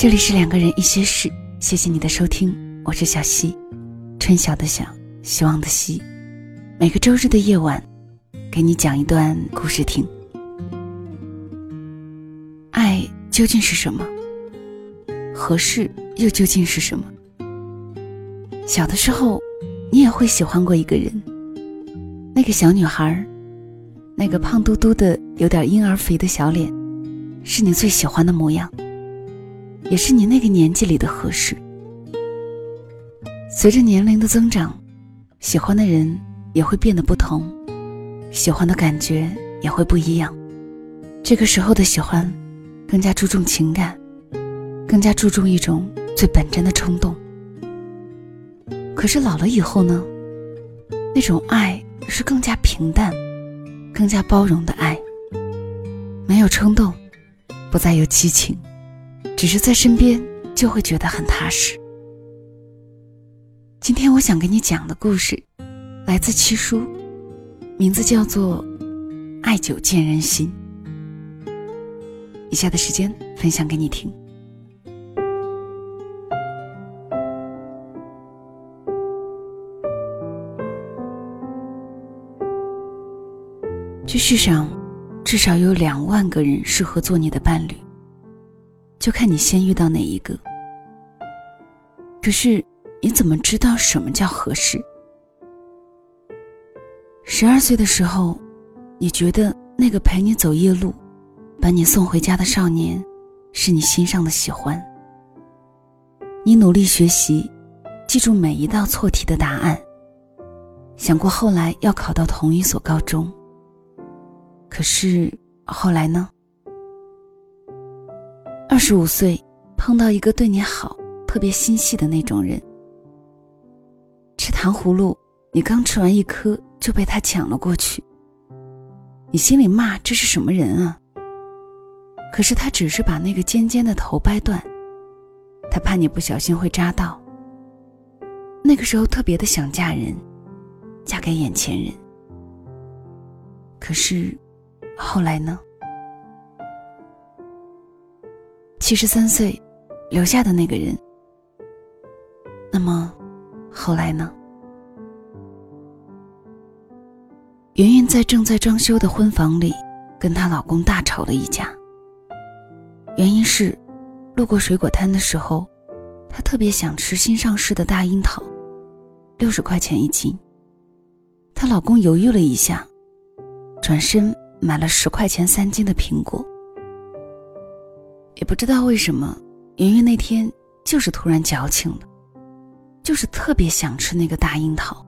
这里是两个人一些事，谢谢你的收听，我是小溪，春晓的晓，希望的希。每个周日的夜晚，给你讲一段故事听。爱究竟是什么？合适又究竟是什么？小的时候，你也会喜欢过一个人，那个小女孩，那个胖嘟嘟的、有点婴儿肥的小脸，是你最喜欢的模样。也是你那个年纪里的合适。随着年龄的增长，喜欢的人也会变得不同，喜欢的感觉也会不一样。这个时候的喜欢，更加注重情感，更加注重一种最本真的冲动。可是老了以后呢？那种爱是更加平淡、更加包容的爱，没有冲动，不再有激情。只是在身边，就会觉得很踏实。今天我想给你讲的故事，来自七叔，名字叫做《爱久见人心》。以下的时间分享给你听。这世上，至少有两万个人适合做你的伴侣。就看你先遇到哪一个。可是，你怎么知道什么叫合适？十二岁的时候，你觉得那个陪你走夜路、把你送回家的少年，是你心上的喜欢。你努力学习，记住每一道错题的答案，想过后来要考到同一所高中。可是后来呢？二十五岁，碰到一个对你好、特别心细的那种人。吃糖葫芦，你刚吃完一颗就被他抢了过去。你心里骂这是什么人啊？可是他只是把那个尖尖的头掰断，他怕你不小心会扎到。那个时候特别的想嫁人，嫁给眼前人。可是，后来呢？七十三岁，留下的那个人。那么，后来呢？云云在正在装修的婚房里，跟她老公大吵了一架。原因是，路过水果摊的时候，她特别想吃新上市的大樱桃，六十块钱一斤。她老公犹豫了一下，转身买了十块钱三斤的苹果。也不知道为什么，圆圆那天就是突然矫情了，就是特别想吃那个大樱桃。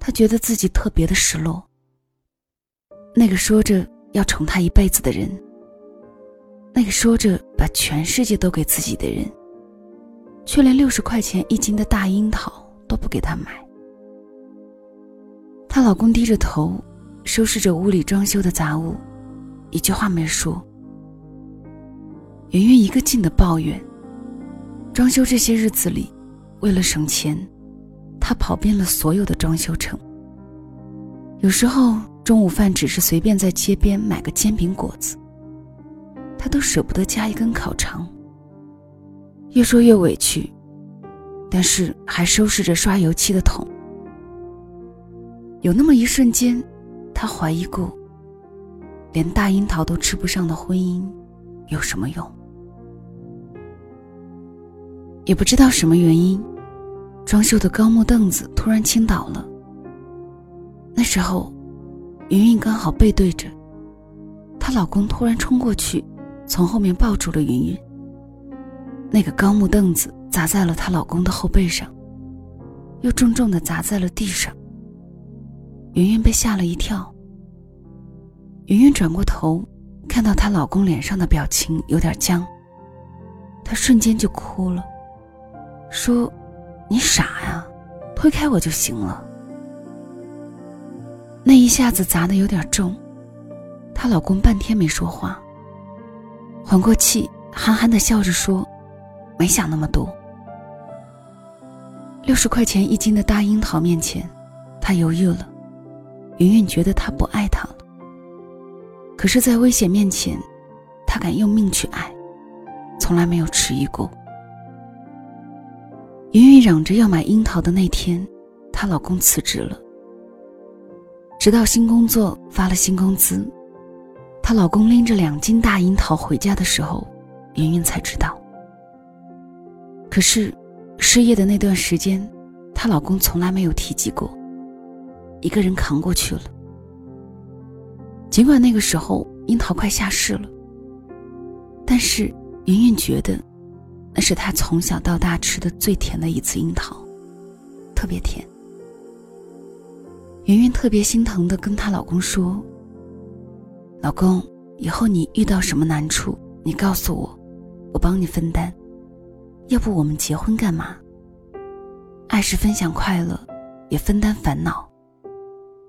她觉得自己特别的失落。那个说着要宠她一辈子的人，那个说着把全世界都给自己的人，却连六十块钱一斤的大樱桃都不给她买。她老公低着头，收拾着屋里装修的杂物，一句话没说。圆圆一个劲的抱怨。装修这些日子里，为了省钱，她跑遍了所有的装修城。有时候中午饭只是随便在街边买个煎饼果子，她都舍不得加一根烤肠。越说越委屈，但是还收拾着刷油漆的桶。有那么一瞬间，她怀疑过，连大樱桃都吃不上的婚姻，有什么用？也不知道什么原因，装修的高木凳子突然倾倒了。那时候，云云刚好背对着，她老公突然冲过去，从后面抱住了云云。那个高木凳子砸在了她老公的后背上，又重重的砸在了地上。云云被吓了一跳。云云转过头，看到她老公脸上的表情有点僵，她瞬间就哭了。说：“你傻呀，推开我就行了。”那一下子砸的有点重，她老公半天没说话。缓过气，憨憨的笑着说：“没想那么多。”六十块钱一斤的大樱桃面前，他犹豫了。云云觉得他不爱他了。可是，在危险面前，他敢用命去爱，从来没有迟疑过。云云嚷着要买樱桃的那天，她老公辞职了。直到新工作发了新工资，她老公拎着两斤大樱桃回家的时候，云云才知道。可是，失业的那段时间，她老公从来没有提及过，一个人扛过去了。尽管那个时候樱桃快下市了，但是云云觉得，那是她从小到大吃的最甜的一次樱桃，特别甜。云云特别心疼的跟她老公说：“老公，以后你遇到什么难处，你告诉我，我帮你分担。”要不我们结婚干嘛？爱是分享快乐，也分担烦恼。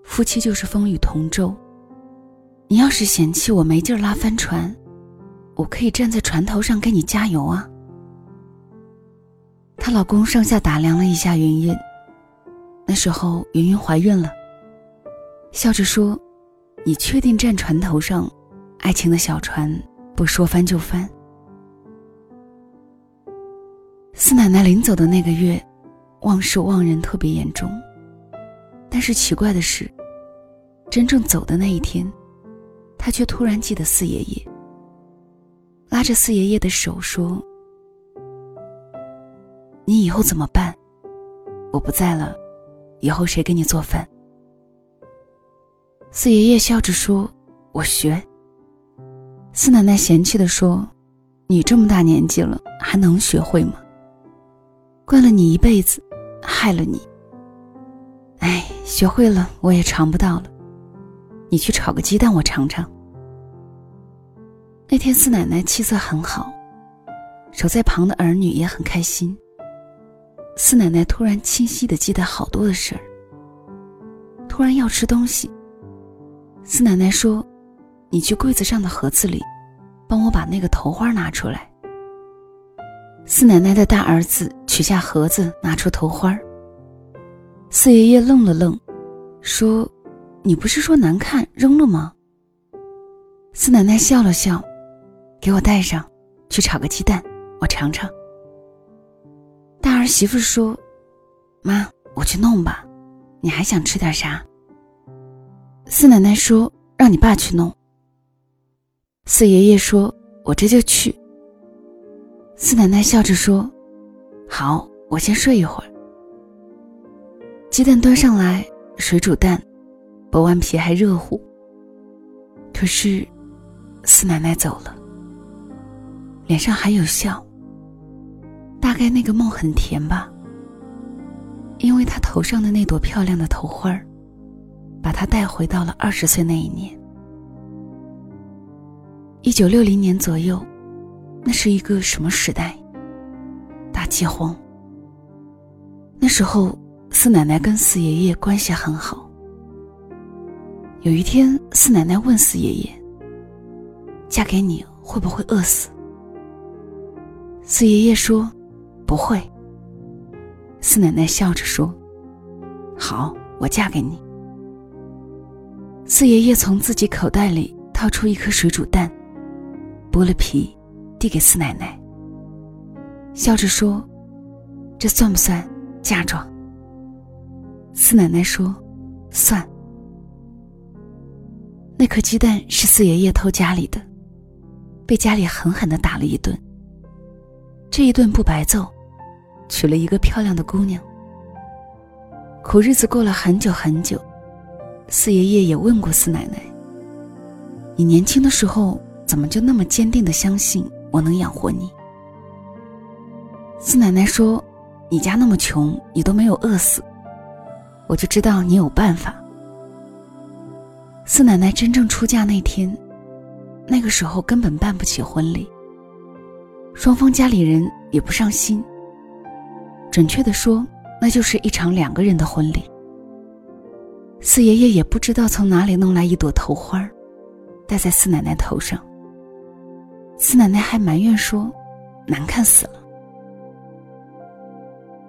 夫妻就是风雨同舟。你要是嫌弃我没劲儿拉帆船，我可以站在船头上给你加油啊。她老公上下打量了一下云云，那时候云云怀孕了，笑着说：“你确定站船头上，爱情的小船不说翻就翻？”四奶奶临走的那个月，忘事忘人特别严重。但是奇怪的是，真正走的那一天，她却突然记得四爷爷，拉着四爷爷的手说：“你以后怎么办？我不在了，以后谁给你做饭？”四爷爷笑着说：“我学。”四奶奶嫌弃的说：“你这么大年纪了，还能学会吗？”惯了你一辈子，害了你。哎，学会了我也尝不到了。你去炒个鸡蛋，我尝尝。那天四奶奶气色很好，守在旁的儿女也很开心。四奶奶突然清晰的记得好多的事儿。突然要吃东西，四奶奶说：“你去柜子上的盒子里，帮我把那个头花拿出来。”四奶奶的大儿子取下盒子，拿出头花四爷爷愣了愣，说：“你不是说难看扔了吗？”四奶奶笑了笑，给我带上，去炒个鸡蛋，我尝尝。大儿媳妇说：“妈，我去弄吧，你还想吃点啥？”四奶奶说：“让你爸去弄。”四爷爷说：“我这就去。”四奶奶笑着说：“好，我先睡一会儿。”鸡蛋端上来，水煮蛋，剥完皮还热乎。可是，四奶奶走了，脸上还有笑。大概那个梦很甜吧，因为她头上的那朵漂亮的头花儿把她带回到了二十岁那一年，一九六零年左右。那是一个什么时代？大饥荒。那时候，四奶奶跟四爷爷关系很好。有一天，四奶奶问四爷爷：“嫁给你会不会饿死？”四爷爷说：“不会。”四奶奶笑着说：“好，我嫁给你。”四爷爷从自己口袋里掏出一颗水煮蛋，剥了皮。递给四奶奶，笑着说：“这算不算嫁妆？”四奶奶说：“算。”那颗鸡蛋是四爷爷偷家里的，被家里狠狠的打了一顿。这一顿不白揍，娶了一个漂亮的姑娘。苦日子过了很久很久，四爷爷也问过四奶奶：“你年轻的时候怎么就那么坚定的相信？”我能养活你。四奶奶说：“你家那么穷，你都没有饿死，我就知道你有办法。”四奶奶真正出嫁那天，那个时候根本办不起婚礼，双方家里人也不上心。准确的说，那就是一场两个人的婚礼。四爷爷也不知道从哪里弄来一朵头花儿，戴在四奶奶头上。四奶奶还埋怨说：“难看死了。”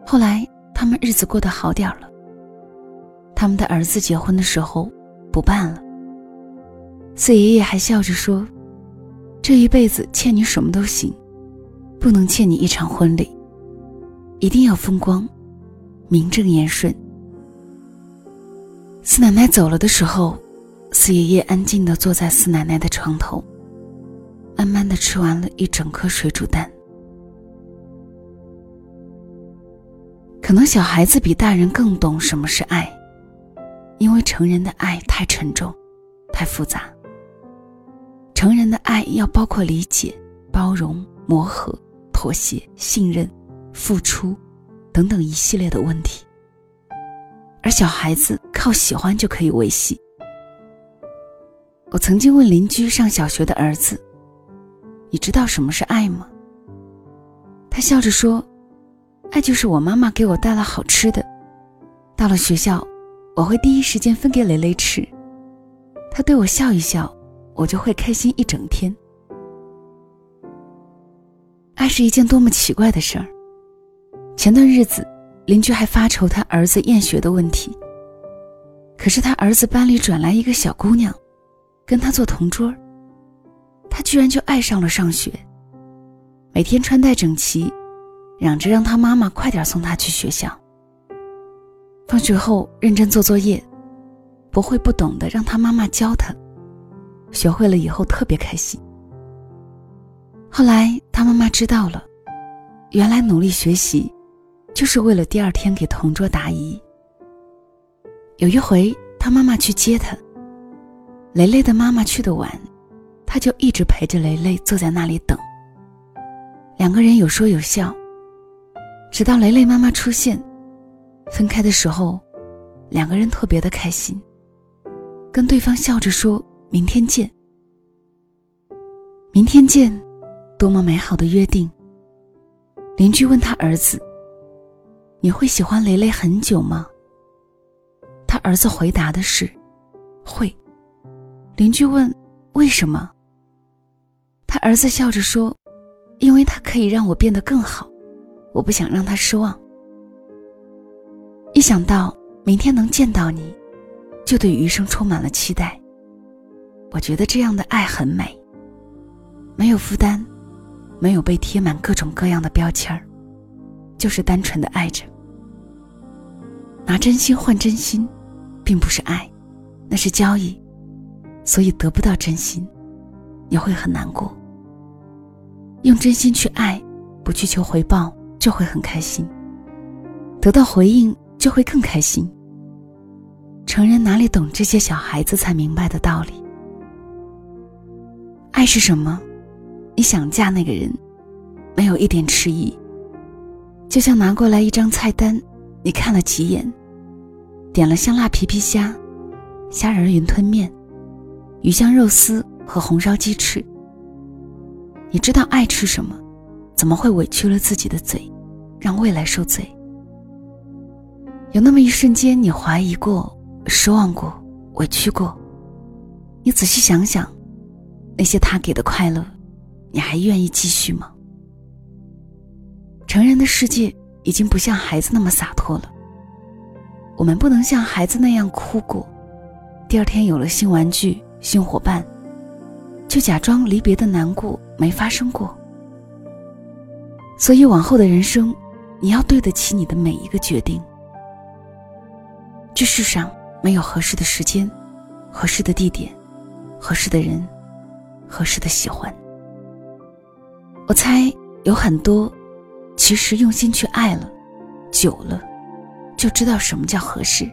后来他们日子过得好点了。他们的儿子结婚的时候不办了。四爷爷还笑着说：“这一辈子欠你什么都行，不能欠你一场婚礼，一定要风光，名正言顺。四奶奶走了的时候，四爷爷安静的坐在四奶奶的床头，慢慢的吃完了一整颗水煮蛋。可能小孩子比大人更懂什么是爱，因为成人的爱太沉重，太复杂。成人的爱要包括理解、包容、磨合、妥协、信任、付出，等等一系列的问题。而小孩子靠喜欢就可以维系。我曾经问邻居上小学的儿子：“你知道什么是爱吗？”他笑着说。爱就是我妈妈给我带了好吃的，到了学校，我会第一时间分给蕾蕾吃。她对我笑一笑，我就会开心一整天。爱是一件多么奇怪的事儿。前段日子，邻居还发愁他儿子厌学的问题。可是他儿子班里转来一个小姑娘，跟他做同桌，他居然就爱上了上学，每天穿戴整齐。嚷着让他妈妈快点送他去学校。放学后认真做作业，不会不懂的让他妈妈教他。学会了以后特别开心。后来他妈妈知道了，原来努力学习，就是为了第二天给同桌答疑。有一回他妈妈去接他，雷雷的妈妈去的晚，他就一直陪着雷雷坐在那里等。两个人有说有笑。直到雷雷妈妈出现，分开的时候，两个人特别的开心，跟对方笑着说：“明天见。”明天见，多么美好的约定。邻居问他儿子：“你会喜欢雷雷很久吗？”他儿子回答的是：“会。”邻居问：“为什么？”他儿子笑着说：“因为他可以让我变得更好。”我不想让他失望。一想到明天能见到你，就对余生充满了期待。我觉得这样的爱很美，没有负担，没有被贴满各种各样的标签儿，就是单纯的爱着。拿真心换真心，并不是爱，那是交易，所以得不到真心，也会很难过。用真心去爱，不去求回报。就会很开心，得到回应就会更开心。成人哪里懂这些小孩子才明白的道理？爱是什么？你想嫁那个人，没有一点迟疑，就像拿过来一张菜单，你看了几眼，点了香辣皮皮虾、虾仁云吞面、鱼香肉丝和红烧鸡翅。你知道爱吃什么，怎么会委屈了自己的嘴？让未来受罪。有那么一瞬间，你怀疑过、失望过、委屈过，你仔细想想，那些他给的快乐，你还愿意继续吗？成人的世界已经不像孩子那么洒脱了。我们不能像孩子那样哭过，第二天有了新玩具、新伙伴，就假装离别的难过没发生过。所以往后的人生。你要对得起你的每一个决定。这世上没有合适的时间、合适的地点、合适的人、合适的喜欢。我猜有很多，其实用心去爱了，久了，就知道什么叫合适。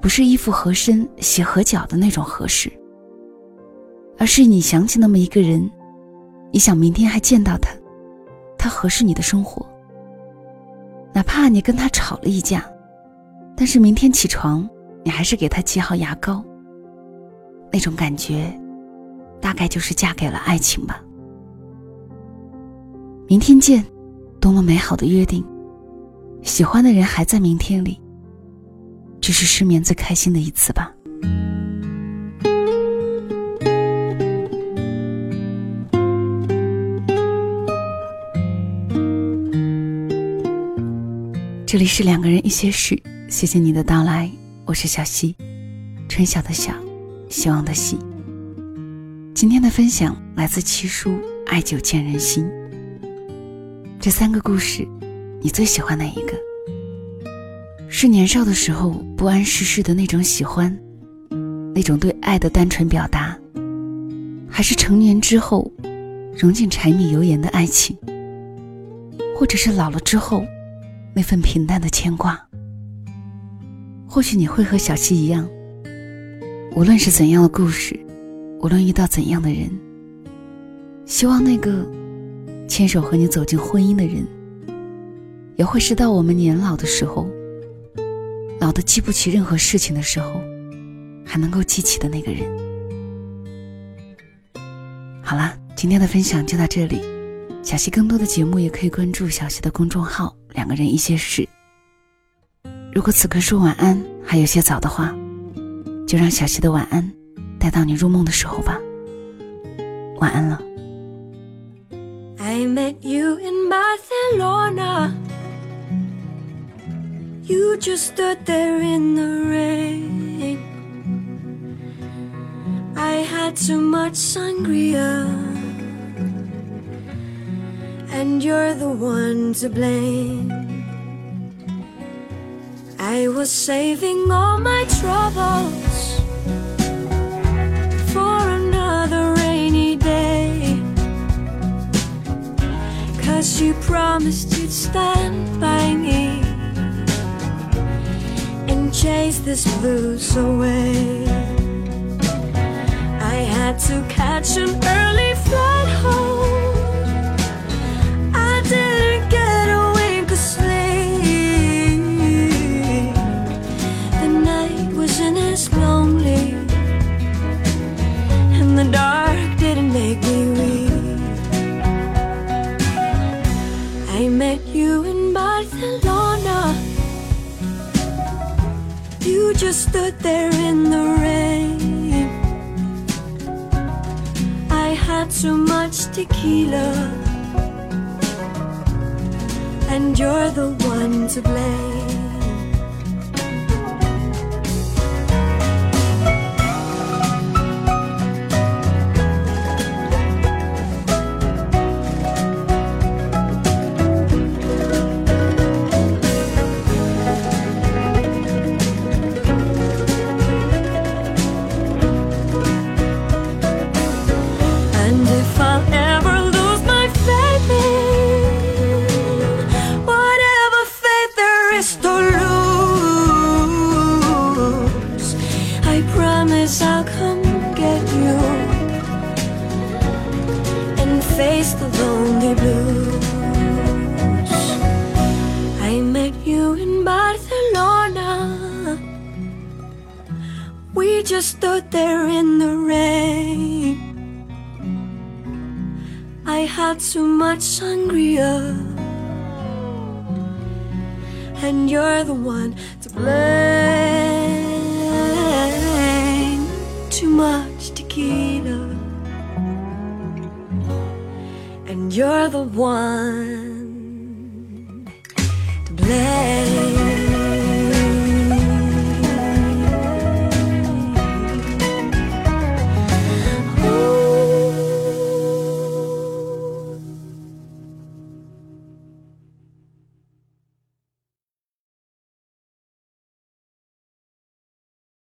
不是衣服合身、鞋合脚的那种合适，而是你想起那么一个人，你想明天还见到他，他合适你的生活。哪怕你跟他吵了一架，但是明天起床，你还是给他挤好牙膏。那种感觉，大概就是嫁给了爱情吧。明天见，多么美好的约定！喜欢的人还在明天里，这是失眠最开心的一次吧。这里是两个人一些事，谢谢你的到来，我是小溪，春晓的晓，希望的希。今天的分享来自七叔，爱久见人心。这三个故事，你最喜欢哪一个？是年少的时候不谙世事的那种喜欢，那种对爱的单纯表达，还是成年之后融进柴米油盐的爱情，或者是老了之后那份平淡的牵挂？或许你会和小溪一样，无论是怎样的故事，无论遇到怎样的人，希望那个牵手和你走进婚姻的人，也会是到我们年老的时候，老的记不起任何事情的时候，还能够记起的那个人。好啦，今天的分享就到这里。小溪更多的节目也可以关注小溪的公众号“两个人一些事”。如果此刻说晚安还有些早的话，就让小溪的晚安带到你入梦的时候吧。晚安了。I met you in Barcelona. You just stood there in the rain. I had too much sangria. And you're the one to blame. I was saving all my troubles Cause you promised you'd stand by me and chase this blues away. I had to catch an early flight home. I didn't get a wink of sleep. The night wasn't as lonely, and the dark didn't make just stood there in the rain. I had too much tequila, and you're the one to blame. And you're the one to blame. Too much tequila, and you're the one to blame.